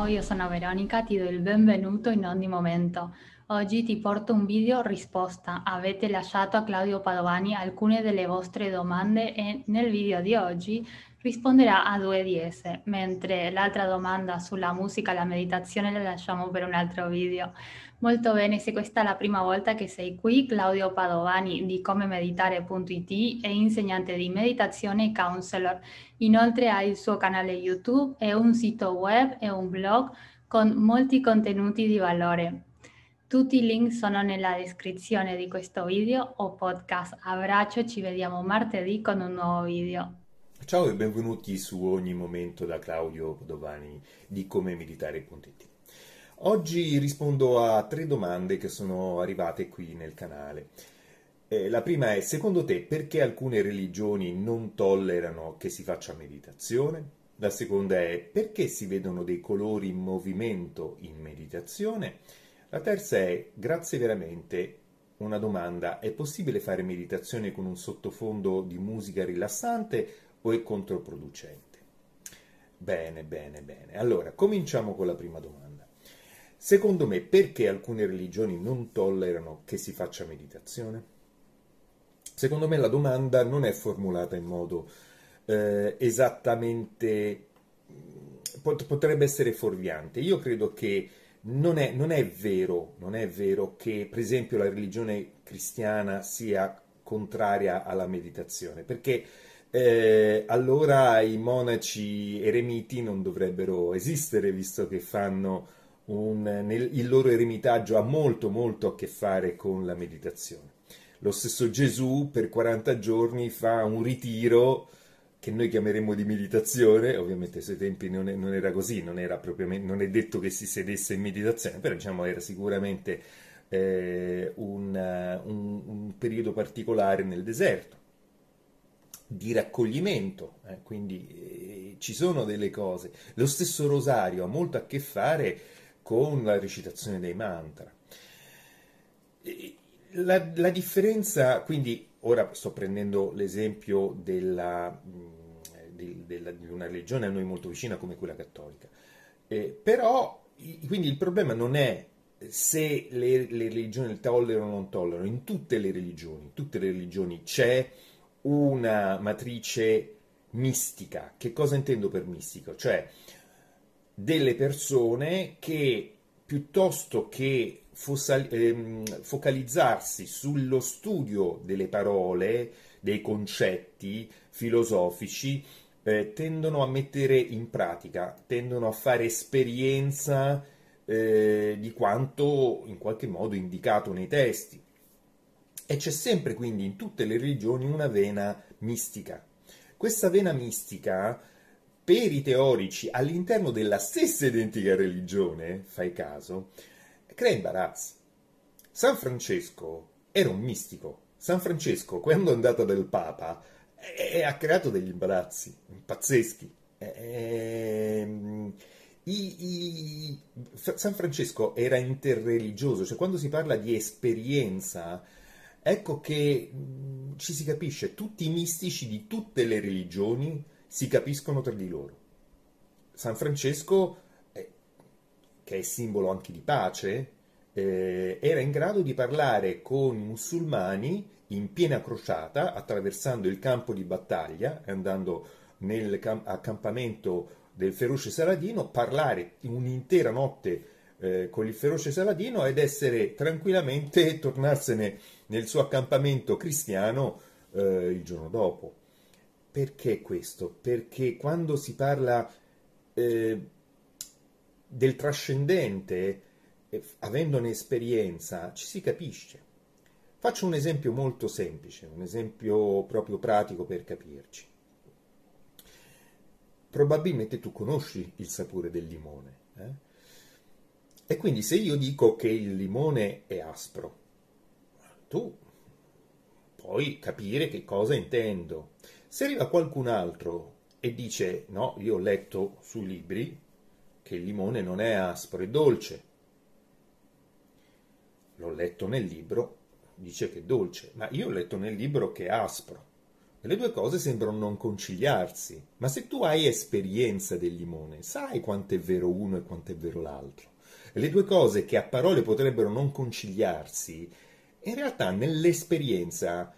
Ciao, io sono Veronica, ti do il benvenuto in ogni momento. Oggi ti porto un video risposta. Avete lasciato a Claudio Padovani alcune delle vostre domande e nel video di oggi risponderà a due di esse, mentre l'altra domanda sulla musica e la meditazione la lasciamo per un altro video. Molto bene, se questa è la prima volta che sei qui, Claudio Padovani di comemeditare.it è insegnante di meditazione e counselor. Inoltre ha il suo canale YouTube e un sito web e un blog con molti contenuti di valore. Tutti i link sono nella descrizione di questo video o podcast. Abbraccio, ci vediamo martedì con un nuovo video. Ciao e benvenuti su Ogni Momento da Claudio Padovani di comemeditare.it. Oggi rispondo a tre domande che sono arrivate qui nel canale. Eh, la prima è, secondo te, perché alcune religioni non tollerano che si faccia meditazione? La seconda è, perché si vedono dei colori in movimento in meditazione? La terza è, grazie veramente, una domanda, è possibile fare meditazione con un sottofondo di musica rilassante o è controproducente? Bene, bene, bene. Allora, cominciamo con la prima domanda. Secondo me, perché alcune religioni non tollerano che si faccia meditazione? Secondo me la domanda non è formulata in modo eh, esattamente... potrebbe essere fuorviante. Io credo che non è, non è, vero, non è vero che, per esempio, la religione cristiana sia contraria alla meditazione, perché eh, allora i monaci eremiti non dovrebbero esistere, visto che fanno un, nel, il loro eremitaggio ha molto molto a che fare con la meditazione. Lo stesso Gesù per 40 giorni fa un ritiro che noi chiameremmo di meditazione, ovviamente ai suoi tempi non, è, non era così, non, era non, è detto che si sedesse in meditazione, però diciamo era sicuramente eh, un, un, un periodo particolare nel deserto di raccoglimento, eh, quindi eh, ci sono delle cose. Lo stesso rosario ha molto a che fare con la recitazione dei mantra. La, la differenza, quindi ora sto prendendo l'esempio della, di, della, di, una religione a noi molto vicina come quella cattolica, eh, però quindi il problema non è se le, le religioni tollerano o non tollerano, in tutte le religioni, in tutte le religioni c'è una matrice mistica. Che cosa intendo per mistico? Cioè delle persone che piuttosto che ehm, focalizzarsi sullo studio delle parole, dei concetti filosofici, eh, tendono a mettere in pratica, tendono a fare esperienza eh, di quanto in qualche modo indicato nei testi. E c'è sempre quindi in tutte le religioni una vena mistica. Questa vena mistica, per i teorici all'interno della stessa identica religione, fai caso, crea imbarazzi. San Francesco era un mistico. San Francesco, quando è andato dal Papa, eh, ha creato degli imbarazzi pazzeschi. Eh, i, i, San Francesco era interreligioso, cioè quando si parla di esperienza Ecco che mh, ci si capisce, tutti i mistici di tutte le religioni si capiscono tra di loro. San Francesco, eh, che è simbolo anche di pace, eh, era in grado di parlare con i musulmani in piena crociata, attraversando il campo di battaglia, andando nel cam- accampamento del feroce Saladino, parlare un'intera notte eh, con il feroce Saladino ed essere tranquillamente tornarsene nel suo accampamento cristiano eh, il giorno dopo. Perché questo? Perché quando si parla eh, del trascendente, eh, avendone esperienza, ci si capisce. Faccio un esempio molto semplice, un esempio proprio pratico per capirci. Probabilmente tu conosci il sapore del limone. Eh? E quindi se io dico che il limone è aspro, tu puoi capire che cosa intendo. Se arriva qualcun altro e dice no, io ho letto su libri che il limone non è aspro, è dolce. L'ho letto nel libro, dice che è dolce, ma io ho letto nel libro che è aspro. E le due cose sembrano non conciliarsi. Ma se tu hai esperienza del limone, sai quanto è vero uno e quanto è vero l'altro. E le due cose che a parole potrebbero non conciliarsi, in realtà nell'esperienza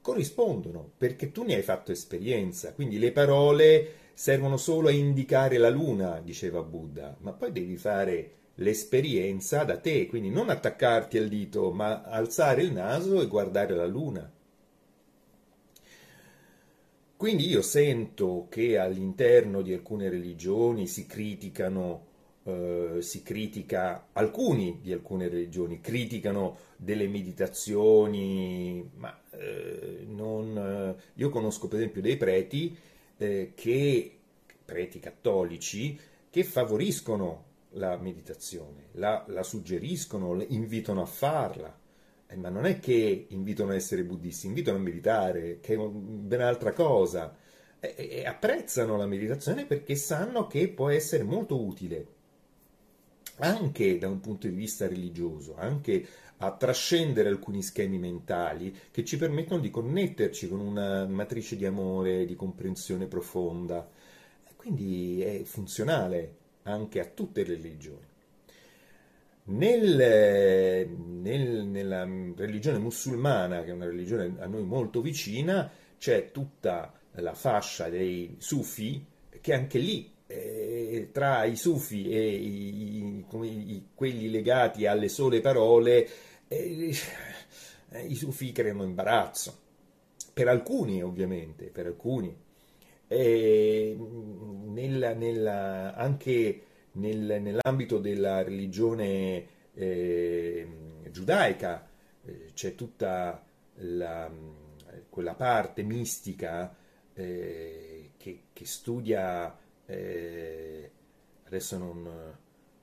corrispondono, perché tu ne hai fatto esperienza. Quindi le parole servono solo a indicare la luna, diceva Buddha, ma poi devi fare l'esperienza da te, quindi non attaccarti al dito, ma alzare il naso e guardare la luna. Quindi io sento che all'interno di alcune religioni si criticano, eh, si critica, alcuni di alcune religioni criticano delle meditazioni, ma eh, non, eh, io conosco per esempio dei preti eh, che, preti cattolici, che favoriscono la meditazione, la, la suggeriscono, invitano a farla, eh, ma non è che invitano a essere buddisti, invitano a meditare, che è ben altra cosa. E, e apprezzano la meditazione perché sanno che può essere molto utile anche da un punto di vista religioso, anche a trascendere alcuni schemi mentali che ci permettono di connetterci con una matrice di amore, di comprensione profonda. Quindi è funzionale anche a tutte le religioni. Nel, nel, nella religione musulmana, che è una religione a noi molto vicina, c'è tutta la fascia dei sufi che anche lì eh, tra i sufi e i, i, quelli legati alle sole parole eh, i sufi creano imbarazzo. Per alcuni ovviamente per alcuni. E nella, nella, anche nel, nell'ambito della religione eh, giudaica eh, c'è tutta la, quella parte mistica eh, che, che, studia, eh, adesso non,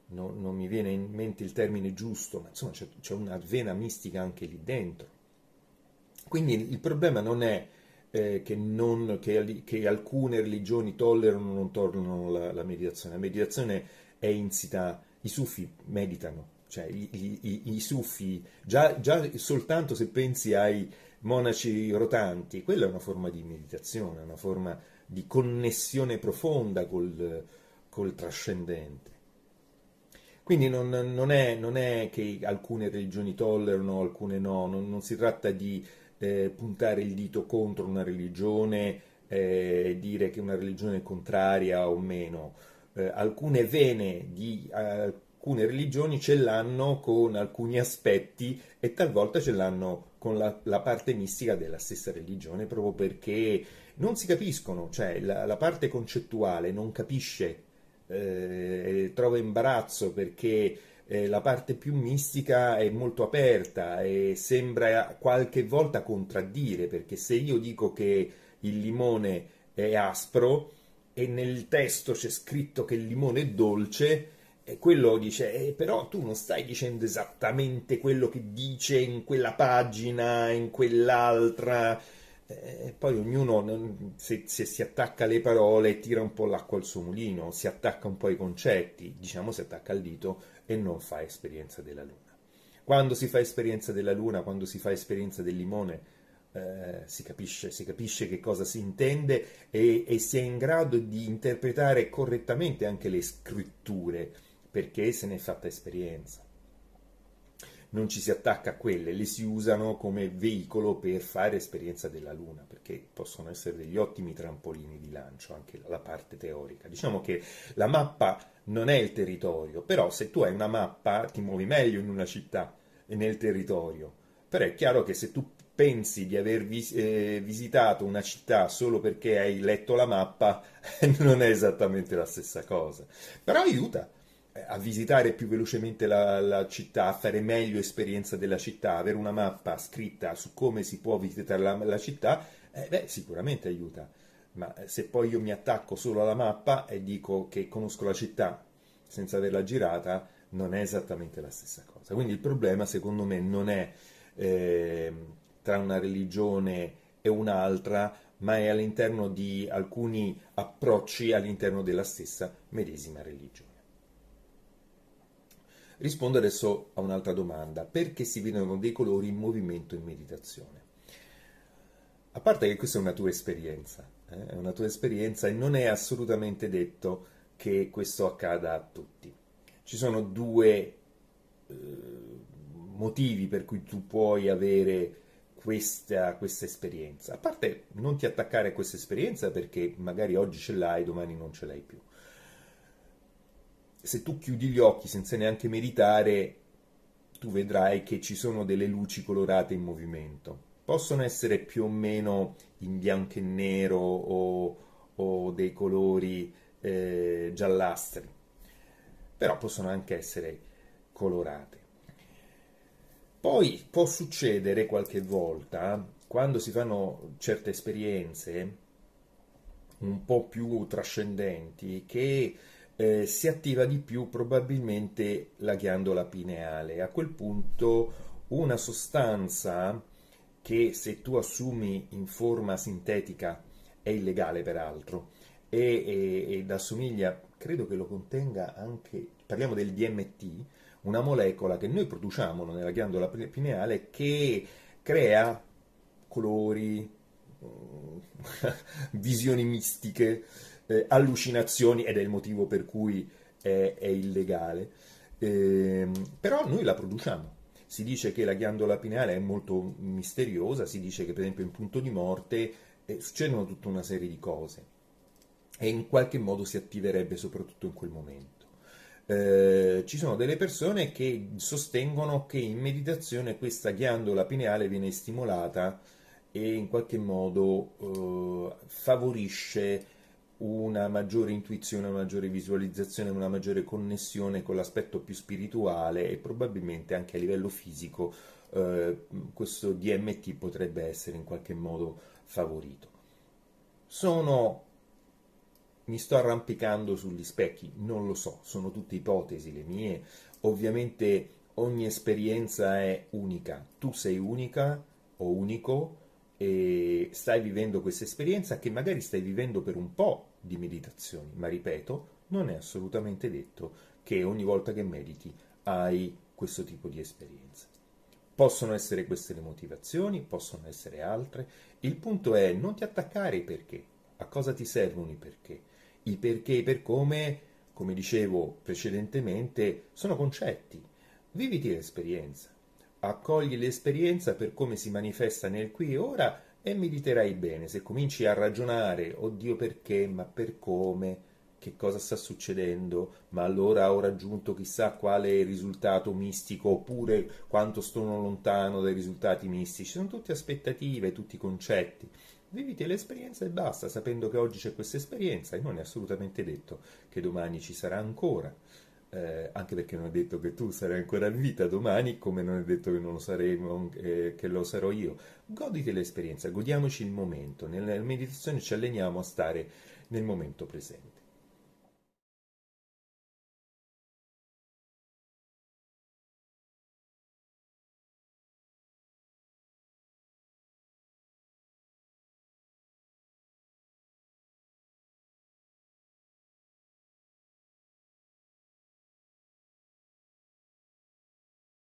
non, non, mi viene in mente il termine giusto, ma insomma c'è, c'è una vena mistica anche lì dentro. Quindi il problema non è eh, che, non, che, che, alcune religioni tollerano o non tollerano la, la, meditazione. La meditazione è insita, i sufi meditano, cioè i, i, i sufi, già, già, soltanto se pensi ai monaci rotanti, quella è una forma di meditazione, una forma di connessione profonda col, col trascendente. Quindi non, non, è, non, è, che alcune religioni tollerano, alcune no, non, non si tratta di eh, puntare il dito contro una religione eh, dire che una religione è contraria o meno. Eh, alcune vene di alcune religioni ce l'hanno con alcuni aspetti e talvolta ce l'hanno con la, la parte mistica della stessa religione, proprio perché non si capiscono, cioè la, la parte concettuale non capisce, eh, trova imbarazzo perché eh, la parte più mistica è molto aperta e sembra qualche volta contraddire, perché se io dico che il limone è aspro e nel testo c'è scritto che il limone è dolce, e quello dice, eh, però tu non stai dicendo esattamente quello che dice in quella pagina, in quell'altra. E poi ognuno, se, se, si attacca alle parole, tira un po' l'acqua al suo mulino, si attacca un po' ai concetti, diciamo si attacca al dito e non fa esperienza della luna. Quando si fa esperienza della luna, quando si fa esperienza del limone, eh, si, capisce, si, capisce, che cosa si intende e, e si è in grado di interpretare correttamente anche le scritture, perché se ne è fatta esperienza non ci si attacca a quelle, le si usano come veicolo per fare esperienza della Luna, perché possono essere degli ottimi trampolini di lancio, anche la parte teorica. Diciamo che la mappa non è il territorio, però se tu hai una mappa ti muovi meglio in una città e nel territorio. Però è chiaro che se tu pensi di aver vis- eh, visitato una città solo perché hai letto la mappa, non è esattamente la stessa cosa. Però aiuta, a visitare più velocemente la, la, città, a fare meglio esperienza della città, avere una mappa scritta su come si può visitare la, la città, eh, beh, sicuramente aiuta. Ma se poi io mi attacco solo alla mappa e dico che conosco la città senza averla girata, non è esattamente la stessa cosa. Quindi il problema, secondo me, non è eh, tra una religione e un'altra, ma è all'interno di alcuni approcci all'interno della stessa medesima religione. Rispondo adesso a un'altra domanda. Perché si vedono dei colori in movimento in meditazione? a parte che questa è una tua esperienza, eh? è una tua esperienza e non è assolutamente detto che questo accada a tutti. Ci sono due eh, motivi per cui tu puoi avere questa, questa esperienza. A parte non ti attaccare a questa esperienza perché magari oggi ce l'hai, domani non ce l'hai più. Se tu chiudi gli occhi senza neanche meditare, tu vedrai che ci sono delle luci colorate in movimento possono essere più o meno in bianco e nero o, o dei colori eh, giallastri, però possono anche essere colorate. Poi può succedere qualche volta, quando si fanno certe esperienze un po' più trascendenti, che eh, si attiva di più probabilmente la ghiandola pineale. A quel punto una sostanza che se tu assumi in forma sintetica è illegale peraltro e, ed assomiglia, credo che lo contenga anche, parliamo del DMT, una molecola che noi produciamo nella ghiandola pineale che crea colori, visioni mistiche, eh, allucinazioni ed è il motivo per cui è, è illegale. Eh, però noi la produciamo si dice che la ghiandola pineale è molto misteriosa, si dice che per esempio in punto di morte eh, succedono tutta una serie di cose e in qualche modo si attiverebbe soprattutto in quel momento. Eh, ci sono delle persone che sostengono che in meditazione questa ghiandola pineale viene stimolata e in qualche modo eh, favorisce una maggiore intuizione, una maggiore visualizzazione, una maggiore connessione con l'aspetto più spirituale e probabilmente anche a livello fisico eh, questo DMT potrebbe essere in qualche modo favorito. Sono mi sto arrampicando sugli specchi, non lo so, sono tutte ipotesi le mie. Ovviamente ogni esperienza è unica, tu sei unica o unico e stai vivendo questa esperienza che magari stai vivendo per un po' di meditazioni, ma ripeto, non è assolutamente detto che ogni volta che mediti hai questo tipo di esperienza. Possono essere queste le motivazioni, possono essere altre. Il punto è non ti attaccare ai perché. A cosa ti servono i perché? I perché e i per come, come dicevo precedentemente, sono concetti. Viviti l'esperienza accogli l'esperienza per come si manifesta nel qui e ora e mediterai bene. Se cominci a ragionare, oddio perché, ma per come, che cosa sta succedendo, ma allora ho raggiunto chissà quale risultato mistico, oppure quanto sono lontano dai risultati mistici, sono tutte aspettative, tutti concetti. Viviti l'esperienza e basta, sapendo che oggi c'è questa esperienza e non è assolutamente detto che domani ci sarà ancora eh, anche perché non è detto che tu sarai ancora in vita domani, come non è detto che non lo saremo, eh, che lo sarò io. Goditi l'esperienza, godiamoci il momento. Nella meditazione ci alleniamo a stare nel momento presente.